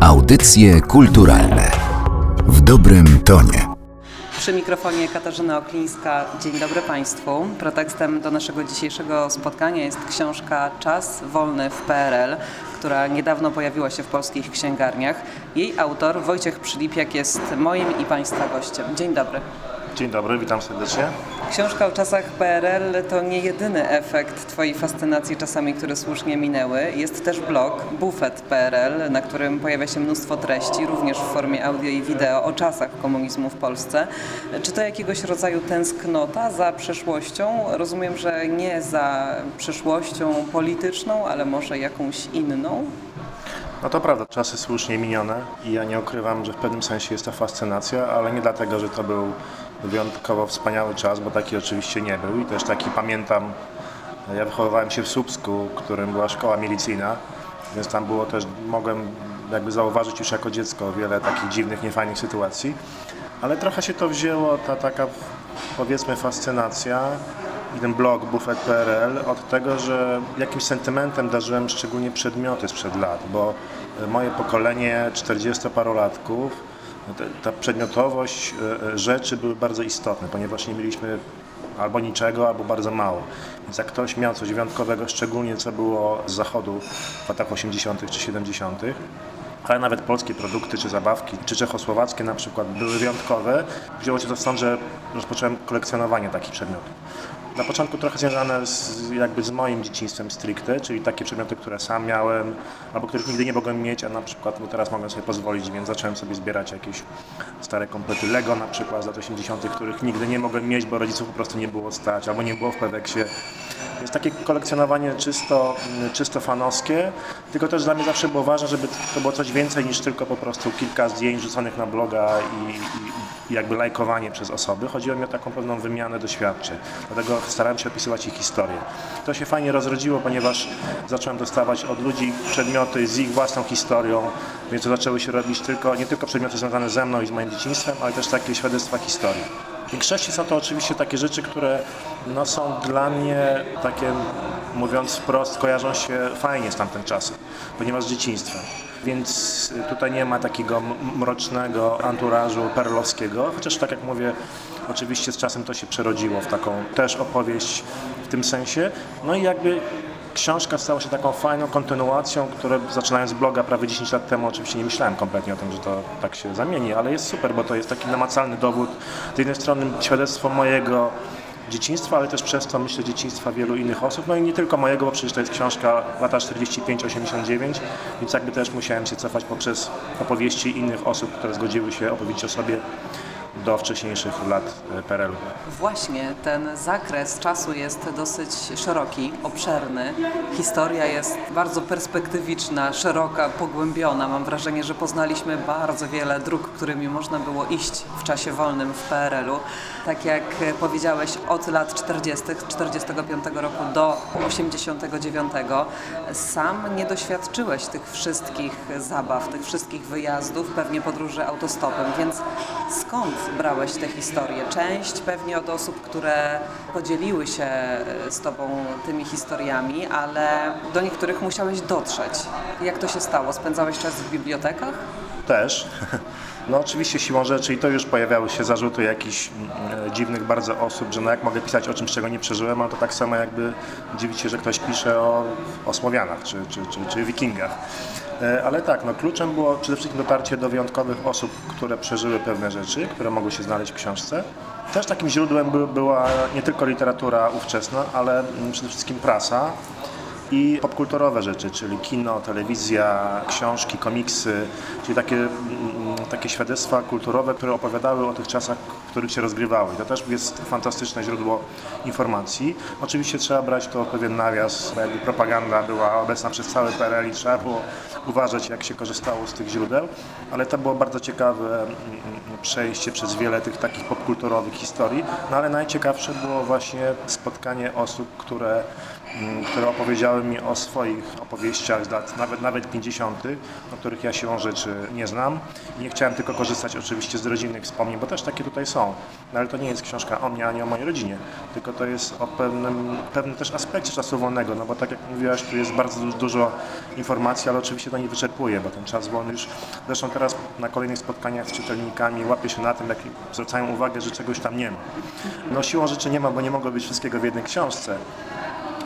Audycje kulturalne w dobrym tonie. Przy mikrofonie Katarzyna Oklińska. Dzień dobry Państwu. Pretekstem do naszego dzisiejszego spotkania jest książka Czas wolny w PRL, która niedawno pojawiła się w polskich księgarniach. Jej autor Wojciech Przylipiak jest moim i Państwa gościem. Dzień dobry. Dzień dobry, witam serdecznie. Książka o czasach PRL to nie jedyny efekt Twojej fascynacji czasami, które słusznie minęły. Jest też blog Bufet PRL, na którym pojawia się mnóstwo treści, również w formie audio i wideo o czasach komunizmu w Polsce. Czy to jakiegoś rodzaju tęsknota za przeszłością? Rozumiem, że nie za przyszłością polityczną, ale może jakąś inną? No to prawda, czasy słusznie minione i ja nie ukrywam, że w pewnym sensie jest to fascynacja, ale nie dlatego, że to był wyjątkowo wspaniały czas, bo taki oczywiście nie był i też taki pamiętam, ja wychowywałem się w Słupsku, którym była szkoła milicyjna, więc tam było też, mogłem jakby zauważyć już jako dziecko wiele takich dziwnych, niefajnych sytuacji, ale trochę się to wzięło, ta taka powiedzmy fascynacja i ten blog Buffet.pl od tego, że jakimś sentymentem darzyłem szczególnie przedmioty sprzed lat, bo moje pokolenie 40-parolatków ta przedmiotowość e, e, rzeczy były bardzo istotne, ponieważ nie mieliśmy albo niczego, albo bardzo mało. Więc jak ktoś miał coś wyjątkowego, szczególnie co było z zachodu w latach 80. czy 70., ale nawet polskie produkty, czy zabawki, czy czechosłowackie na przykład były wyjątkowe, wzięło się to stąd, że rozpocząłem kolekcjonowanie takich przedmiotów. Na początku trochę związane z, jakby z moim dzieciństwem stricte, czyli takie przedmioty, które sam miałem, albo których nigdy nie mogłem mieć, a na przykład no teraz mogę sobie pozwolić, więc zacząłem sobie zbierać jakieś stare komplety Lego na przykład z lat 80., których nigdy nie mogłem mieć, bo rodziców po prostu nie było stać, albo nie było w Peweksie. Jest takie kolekcjonowanie czysto, czysto fanowskie, tylko też dla mnie zawsze było ważne, żeby to było coś więcej niż tylko po prostu kilka zdjęć rzuconych na bloga i, i, jakby lajkowanie przez osoby. Chodziło mi o taką pewną wymianę doświadczeń. Dlatego starałem się opisywać ich historię. To się fajnie rozrodziło, ponieważ zacząłem dostawać od ludzi przedmioty z ich własną historią, więc zaczęły się robić tylko, nie tylko przedmioty związane ze mną i z moim dzieciństwem, ale też takie świadectwa historii. Większości są to oczywiście takie rzeczy, które no, są dla mnie takie, mówiąc wprost, kojarzą się fajnie z tamtym czasem, ponieważ z. Więc tutaj nie ma takiego mrocznego anturażu perlowskiego, chociaż tak jak mówię, oczywiście z czasem to się przerodziło w taką też opowieść w tym sensie. No i jakby książka stała się taką fajną kontynuacją, które zaczynając bloga prawie 10 lat temu oczywiście nie myślałem kompletnie o tym, że to tak się zamieni, ale jest super, bo to jest taki namacalny dowód. Z jednej strony świadectwo mojego dzieciństwa, ale też przez to myślę dzieciństwa wielu innych osób, no i nie tylko mojego, bo przecież to jest książka lata 45-89, więc jakby też musiałem się cofać poprzez opowieści innych osób, które zgodziły się opowiedzieć o sobie do wcześniejszych lat e, PRL-u. Właśnie, ten zakres czasu jest dosyć szeroki, obszerny. Historia jest bardzo perspektywiczna, szeroka, pogłębiona. Mam wrażenie, że poznaliśmy bardzo wiele dróg, którymi można było iść w czasie wolnym w PRL-u. Tak jak powiedziałeś, od lat 40., 45 roku do 89, sam nie doświadczyłeś tych wszystkich zabaw, tych wszystkich wyjazdów, pewnie podróży autostopem, więc skąd brałeś te historie? Część pewnie od osób, które podzieliły się e, z Tobą tymi historiami, ale do niektórych musiałeś dotrzeć. Jak to się stało? Spędzałeś czas w bibliotekach? Też. No oczywiście siłą rzeczy i to już pojawiały się zarzuty jakichś mm, dziwnych bardzo osób, że no jak mogę pisać o czymś, czego nie przeżyłem, ale to tak samo jakby dziwić się, że ktoś pisze o, o Słowianach czy, czy, czy, czy Wikingach. E, ale tak, no kluczem było przede wszystkim dotarcie do wyjątkowych osób, które przeżyły pewne rzeczy, które mogły się znaleźć w książce. Też takim źródłem by, była nie tylko literatura ówczesna, ale mm, przede wszystkim prasa i popkulturowe rzeczy, czyli kino, telewizja, książki, komiksy, czyli takie, mm, takie świadectwa kulturowe, które opowiadały o tych czasach, w których się rozgrywały. To też jest fantastyczne źródło informacji. Oczywiście trzeba brać to pewien nawias, jakby propaganda była obecna przez cały PRL i trzeba było uważać, jak się korzystało z tych źródeł, ale to było bardzo ciekawe mm, przejście przez wiele tych takich popkulturowych historii, no ale najciekawsze było właśnie spotkanie osób, które mm, które opowiedziały mi o swoich opowieściach z lat nawet, nawet 50., o których ja siłą rzeczy nie znam. Nie chciałem tylko korzystać oczywiście z rodzinnych wspomnień, bo też takie tutaj są. No ale to nie jest książka o mnie, ani o mojej rodzinie, tylko to jest o pewnym, pewnym też aspekcie czasu wolnego, no bo tak jak mówiłaś, tu jest bardzo dużo informacji, ale oczywiście to nie wyczerpuje, bo ten czas wolny już, zresztą teraz na kolejnych spotkaniach z czytelnikami łapię się na tym, jak zwracają uwagę, że czegoś tam nie ma. No siłą rzeczy nie ma, bo nie mogło być wszystkiego w jednej książce,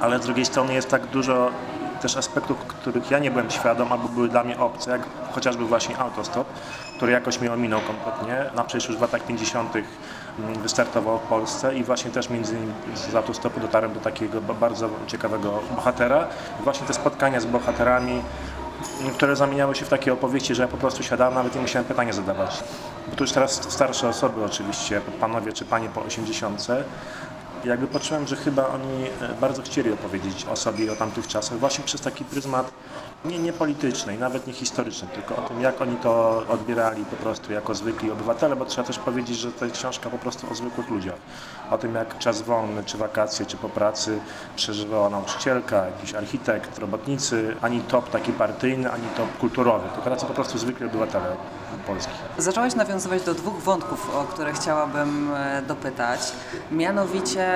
ale z drugiej strony jest tak dużo też aspektów, których ja nie byłem świadom albo były dla mnie obce, jak chociażby właśnie autostop, który jakoś mnie ominął kompletnie. Na przecież już w latach 50. Mm, wystartował w Polsce i właśnie też między innymi z autostopu dotarłem do takiego bardzo ciekawego bohatera. Właśnie te spotkania z bohaterami które zamieniały się w takie opowieści, że ja po prostu siadałem, nawet nie musiałem pytania zadawać. Bo tu już teraz starsze osoby oczywiście, panowie czy panie po 80 jakby poczułem, że chyba oni e, bardzo chcieli opowiedzieć o sobie i o tamtych czasach właśnie przez taki pryzmat nie, nie polityczny i nawet nie historyczny, tylko o tym, jak oni to odbierali po prostu jako zwykli obywatele, bo trzeba też powiedzieć, że to jest książka po prostu o zwykłych ludziach. O tym, jak czas wolny, czy wakacje, czy po pracy przeżywała nauczycielka, jakiś architekt, robotnicy, ani top taki partyjny, ani top kulturowy, tylko tacy po prostu zwykli obywatele Polski. Zacząłeś nawiązywać do dwóch wątków, o które chciałabym e, dopytać. Mianowicie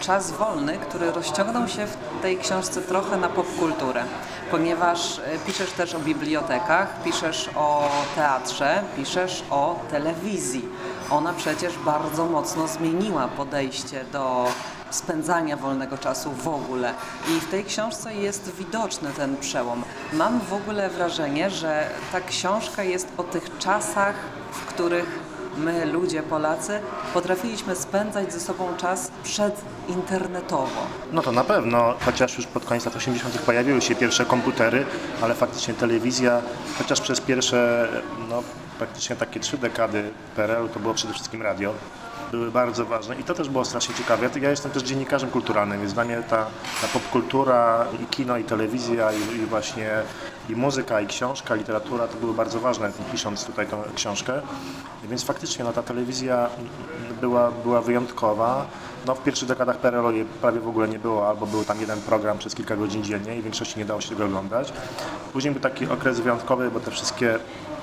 czas wolny, który rozciągnął się w tej książce trochę na popkulturę, ponieważ e, piszesz też o bibliotekach, piszesz o teatrze, piszesz o telewizji. Ona przecież bardzo mocno zmieniła podejście do spędzania wolnego czasu w ogóle. I w tej książce jest widoczny ten przełom. Mam w ogóle wrażenie, że ta książka jest o tych czasach, w których my, ludzie, Polacy, potrafiliśmy spędzać ze sobą czas przedinternetowo. No to na pewno, chociaż już pod koniec lat 80. pojawiły się pierwsze komputery, ale faktycznie telewizja, chociaż przez pierwsze, no praktycznie takie trzy dekady PRL to było przede wszystkim radio były bardzo ważne i to też było strasznie ciekawe. Ja, jestem też dziennikarzem kulturalnym, więc dla mnie ta, ta popkultura i kino i telewizja i, i, właśnie i muzyka i książka, literatura to były bardzo ważne pisząc tutaj tą książkę. Więc faktycznie no, ta telewizja była, była wyjątkowa. No, w pierwszych dekadach PRL-u prawie w ogóle nie było, albo był tam jeden program przez kilka godzin dziennie i w większości nie dało się tego oglądać. Później był taki okres wyjątkowy, bo te wszystkie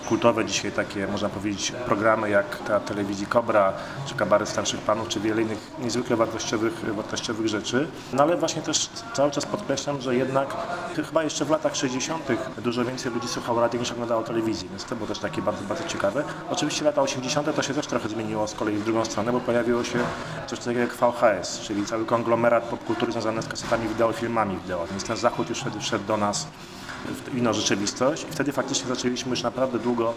kultowe dzisiaj takie, można powiedzieć, programy jak ta telewizji Kobra, czy Kabaret Starszych Panów, czy wiele innych niezwykle wartościowych, wartościowych rzeczy. No ale właśnie też cały czas podkreślam, że jednak chyba jeszcze w latach 60. dużo więcej ludzi słuchało radia niż oglądało telewizji, więc to było też takie bardzo, bardzo ciekawe. Oczywiście lata 80. to się też trochę zmieniło z kolei w drugą stronę, bo pojawiło się coś takiego jak VHS, czyli cały konglomerat popkultury związany z kasetami wideo, filmami wideo, więc ten zachód już wtedy wszedł do nas w inną rzeczywistość i wtedy faktycznie zaczęliśmy już naprawdę długo,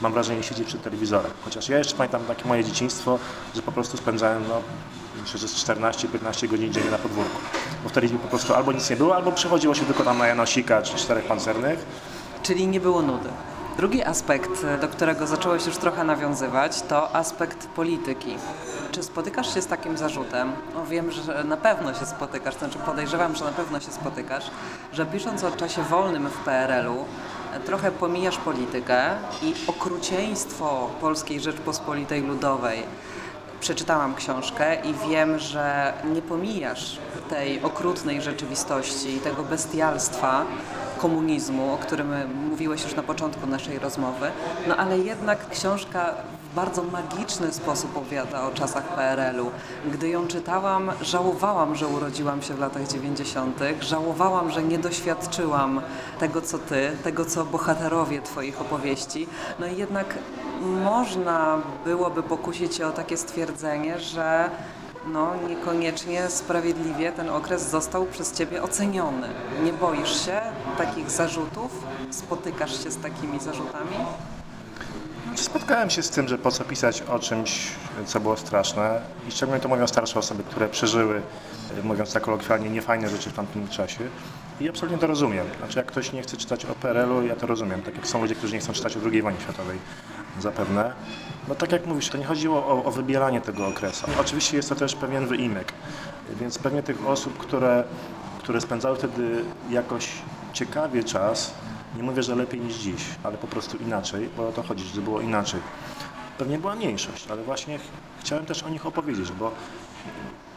mam wrażenie, siedzieć przed telewizorem. Chociaż ja jeszcze pamiętam takie moje dzieciństwo, że po prostu spędzałem no, myślę, że 14-15 godzin dziennie na podwórku. Bo wtedy po prostu albo nic nie było, albo przychodziło się tylko tam na Janosika czy czterech pancernych. Czyli nie było nudy. Drugi aspekt, do którego zacząłeś już trochę nawiązywać, to aspekt polityki. Czy spotykasz się z takim zarzutem? No wiem, że na pewno się spotykasz, znaczy podejrzewam, że na pewno się spotykasz, że pisząc o czasie wolnym w PRL-u, trochę pomijasz politykę i okrucieństwo Polskiej Rzeczpospolitej Ludowej. Przeczytałam książkę i wiem, że nie pomijasz tej okrutnej rzeczywistości, tego bestialstwa, komunizmu, o którym mówiłeś już na początku naszej rozmowy, no ale jednak książka w bardzo magiczny sposób opowiada o czasach PRL-u. Gdy ją czytałam, żałowałam, że urodziłam się w latach 90., żałowałam, że nie doświadczyłam tego, co ty, tego, co bohaterowie twoich opowieści. No i jednak można byłoby pokusić się o takie stwierdzenie, że no, niekoniecznie sprawiedliwie ten okres został przez Ciebie oceniony. Nie boisz się takich zarzutów? Spotykasz się z takimi zarzutami? Spotkałem się z tym, że po co pisać o czymś, co było straszne i szczególnie to mówią starsze osoby, które przeżyły, mówiąc tak kolokwialnie, niefajne rzeczy w tamtym czasie. I absolutnie to rozumiem. Znaczy, jak ktoś nie chce czytać o PRL-u, ja to rozumiem. Tak jak są ludzie, którzy nie chcą czytać o II wojnie światowej, zapewne. No tak jak mówisz, to nie chodziło o, o wybieranie tego okresu. Oczywiście jest to też pewien wyimek, więc pewnie tych osób, które, które spędzały wtedy jakoś ciekawie czas, nie mówię, że lepiej niż dziś, ale po prostu inaczej, bo o to chodzi, że było inaczej. Pewnie była mniejszość, ale właśnie ch chciałem też o nich opowiedzieć, bo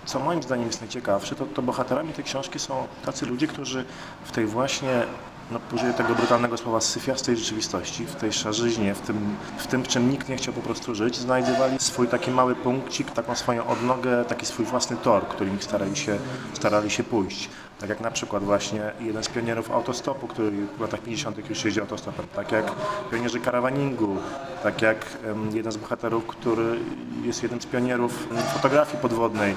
co moim zdaniem jest najciekawsze, to, to bohaterami tej książki są tacy ludzie, którzy w tej właśnie no, użyję tego brutalnego słowa, syfiastej rzeczywistości, w tej szarzyźnie, w tym, w tym, w czym nikt nie chciał po prostu żyć, znajdowali swój taki mały punkcik, taką swoją odnogę, taki swój własny tor, którym starali się, starali się pójść. Tak jak na przykład właśnie jeden z pionierów autostopu, który w latach 50. już jeździł autostopem, tak jak pionierzy karawaningu, tak jak jeden z bohaterów, który jest jednym z pionierów fotografii podwodnej,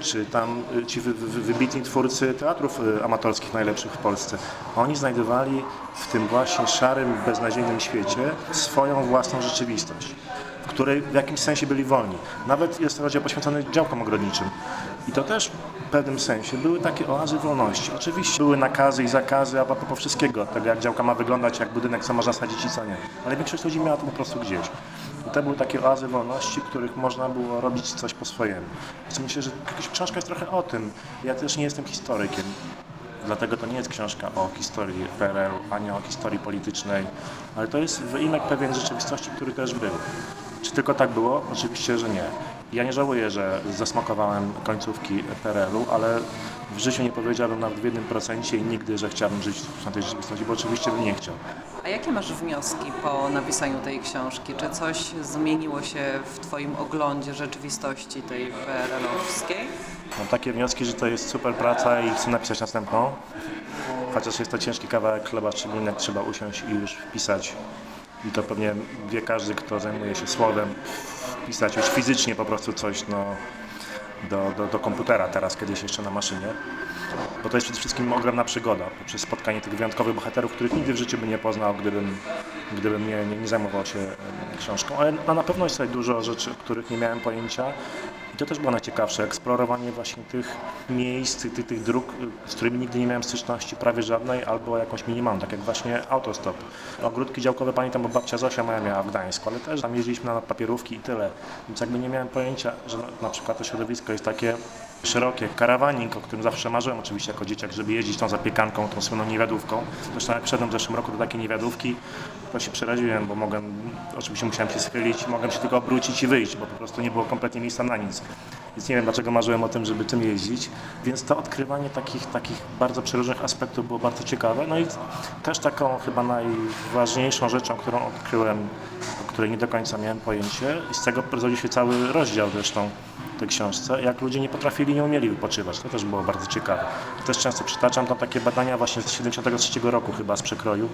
czy tam y, ci wy, wy, wybitni twórcy teatrów y, amatorskich najlepszych w Polsce. Oni znajdowali w tym właśnie szarym, beznadziejnym świecie swoją własną rzeczywistość, w której w jakimś sensie byli wolni. Nawet jest rozdział poświęcony działkom ogrodniczym. I to też w pewnym sensie były takie oazy wolności. Oczywiście były nakazy i zakazy, a propos wszystkiego, tego jak działka ma wyglądać, jak budynek, co można sadzić i co nie. Ale większość ludzi miała to po prostu gdzieś. I to były takie oazy wolności, w których można było robić coś po swojemu. Więc myślę, że książka jest trochę o tym. Ja też nie jestem historykiem. Dlatego to nie jest książka o historii PRL, ani o historii politycznej, ale to jest wyimek pewien rzeczywistości, który też był. Czy tylko tak było? Oczywiście, że nie. Ja nie żałuję, że zasmakowałem końcówki PRL-u, ale w życiu nie powiedziałbym nawet w jednym procencie i nigdy, że chciałbym żyć w tej rzeczywistości, bo oczywiście bym nie chciał. A jakie masz wnioski po napisaniu tej książki? Czy coś zmieniło się w Twoim oglądzie rzeczywistości tej PRL-owskiej? Mam takie wnioski, że to jest super praca i chcę napisać następną. Chociaż jest to ciężki kawałek chleba, szczególnie jak trzeba usiąść i już wpisać. I to pewnie wie każdy, kto zajmuje się słowem, wpisać już fizycznie po prostu coś no, do, do, do komputera teraz, kiedyś jeszcze na maszynie. Bo to jest przede wszystkim ogromna przygoda, poprzez spotkanie tych wyjątkowych bohaterów, których nigdy w życiu by nie poznał, gdybym, gdybym nie, nie, nie zajmował się książką. Ale na pewno jest tutaj dużo rzeczy, których nie miałem pojęcia i to też było najciekawsze, eksplorowanie właśnie tych miejsc, tych, tych dróg, z którymi nigdy nie miałem styczności prawie żadnej, albo jakąś minimalną, tak jak właśnie autostop. Ogródki działkowe pamiętam, bo babcia Zosia moja miała w Gdańsku, ale też tam jeździliśmy na papierówki i tyle. Więc jakby nie miałem pojęcia, że na przykład to środowisko jest takie szerokie, karawanik, o którym zawsze marzyłem oczywiście jako dzieciak, żeby jeździć tą zapiekanką, tą słynną niewiadówką. Zresztą jak wszedłem w zeszłym roku do takiej niewiadówki, to się przeraziłem, bo mogłem, oczywiście musiałem się schylić, mogłem się tylko obrócić i wyjść, bo po prostu nie było kompletnie miejsca na nic. Więc nie wiem, dlaczego marzyłem o tym, żeby tym jeździć. Więc to odkrywanie takich, takich bardzo przeróżnych aspektów było bardzo ciekawe. No i też taką chyba najważniejszą rzeczą, którą odkryłem, o której nie do końca miałem pojęcie i z tego rodzi się cały rozdział zresztą tej książce, jak ludzie nie potrafili, nie umieli wypoczywać. To też było bardzo ciekawe. Też często przytaczam tam takie badania właśnie z 73 roku chyba z przekroju,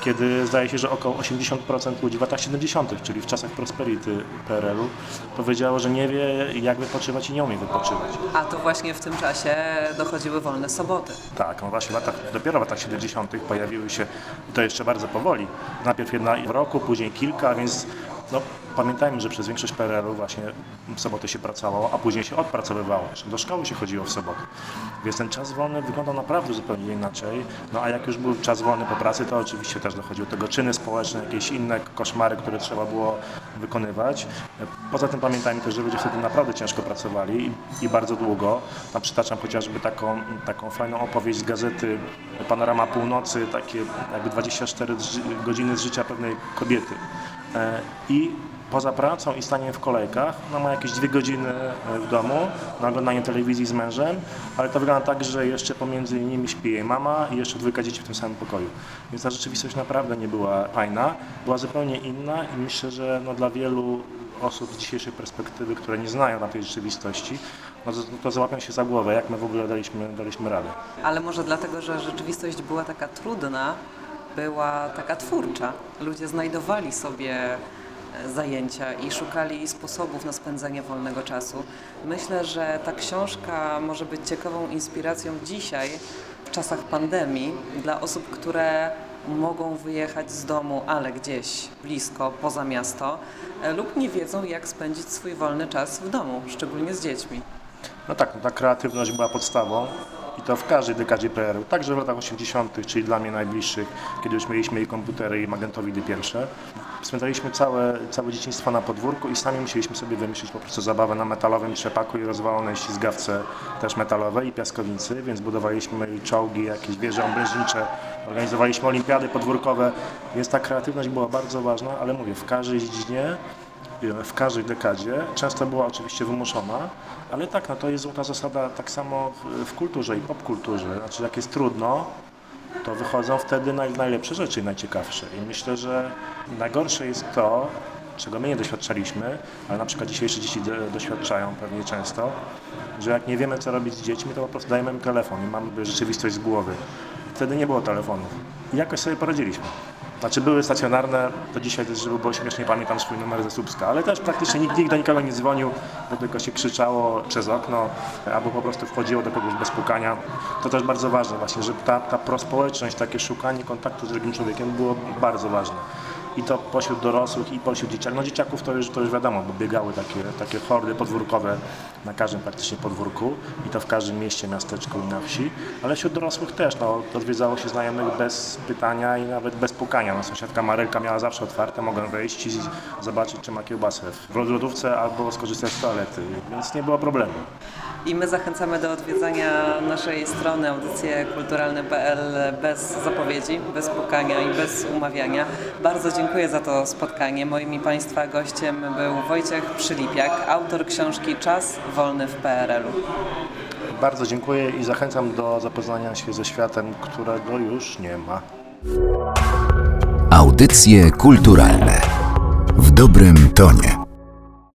kiedy zdaje się, że około 80% ludzi w latach 70., czyli w czasach prosperity PRL-u, powiedziało, że nie wie jak wypoczywać i nie umie wypoczywać. A to właśnie w tym czasie dochodziły wolne soboty. Tak, no właśnie w latach, dopiero w latach 70. pojawiły się, i to jeszcze bardzo powoli, najpierw jedna w roku, później kilka, więc no, pamiętajmy, że przez większość PRL-u właśnie w soboty się pracowało, a później się odpracowywało. Do szkoły się chodziło w soboty. Więc ten czas wolny wyglądał naprawdę zupełnie inaczej. No a jak już był czas wolny po pracy, to oczywiście też dochodziło do tego czyny społeczne, jakieś inne koszmary, które trzeba było wykonywać. Poza tym pamiętajmy też, że ludzie wtedy naprawdę ciężko pracowali i, i bardzo długo. Tam przytaczam chociażby taką, taką fajną opowieść z gazety Panorama Północy, takie jakby 24 godziny z życia pewnej kobiety. E, I poza pracą i staniem w kolejkach, no ma jakieś dwie godziny e, w domu na oglądanie telewizji z mężem, ale to wygląda tak, że jeszcze pomiędzy nimi śpi jej mama i jeszcze dwójka dzieci w tym samym pokoju. Więc ta rzeczywistość naprawdę nie była fajna, była zupełnie inna i myślę, że no dla wielu osób z dzisiejszej perspektywy, które nie znają na tej rzeczywistości, no to, to załapią się za głowę, jak my w ogóle daliśmy, daliśmy radę. Ale może dlatego, że rzeczywistość była taka trudna, była taka twórcza. Ludzie znajdowali sobie e, zajęcia i szukali sposobów na spędzenie wolnego czasu. Myślę, że ta książka może być ciekawą inspiracją dzisiaj, w czasach pandemii, dla osób, które mogą wyjechać z domu, ale gdzieś blisko, poza miasto, e, lub nie wiedzą, jak spędzić swój wolny czas w domu, szczególnie z dziećmi. No tak, no ta kreatywność była podstawą i to w każdej dekadzie PRL, także w latach 80., czyli dla mnie najbliższych, kiedy już mieliśmy i komputery i magentowidy pierwsze. Spędzaliśmy całe, całe dzieciństwo na podwórku i sami musieliśmy sobie wymyślić po prostu zabawę na metalowym trzepaku i rozwalonej ślizgawce też metalowej i piaskownicy, więc budowaliśmy czołgi, jakieś wieże obrężnicze, organizowaliśmy olimpiady podwórkowe, więc ta kreatywność była bardzo ważna, ale mówię, w każdej dziedzinie w każdej dekadzie. Często była oczywiście wymuszona, ale tak, no to jest złota zasada tak samo w, w kulturze i popkulturze. Znaczy jak jest trudno, to wychodzą wtedy naj, najlepsze rzeczy i najciekawsze. I myślę, że najgorsze jest to, czego my nie doświadczaliśmy, ale na przykład dzisiejsze dzieci do, doświadczają pewnie często, że jak nie wiemy, co robić z dziećmi, to po prostu dajemy im telefon i mamy rzeczywistość z głowy. Wtedy nie było telefonów. I jakoś sobie poradziliśmy. Znaczy były stacjonarne, to dzisiaj też, żeby było śmiesznie, pamiętam swój numer ze Słupska, ale też praktycznie nikt, do nikogo nie dzwonił, bo tylko się krzyczało przez okno, albo po prostu wchodziło do kogoś bez pukania. To też bardzo ważne właśnie, żeby ta, ta prospołeczność, takie szukanie kontaktu z drugim człowiekiem było bardzo ważne i to pośród dorosłych i pośród dzieciaków. No dzieciaków to już, to już wiadomo, bo biegały takie, takie hordy podwórkowe na każdym praktycznie podwórku i to w każdym mieście, miasteczku i na wsi, ale wśród dorosłych też, no, odwiedzało się znajomych bez pytania i nawet bez pukania. No, sąsiadka Marylka miała zawsze otwarte, mogłem wejść i zobaczyć, czy ma kiełbasę w lodówce albo skorzystać z toalety, więc nie było problemu. I my zachęcamy do odwiedzania naszej strony audycjekulturalne.pl bez zapowiedzi, bez pukania i bez umawiania. Bardzo dziękuję za to spotkanie. Moim i Państwa gościem był Wojciech Przylipiak, autor książki Czas wolny w PRL-u. Bardzo dziękuję i zachęcam do zapoznania się ze światem, którego już nie ma. Audycje kulturalne w dobrym tonie.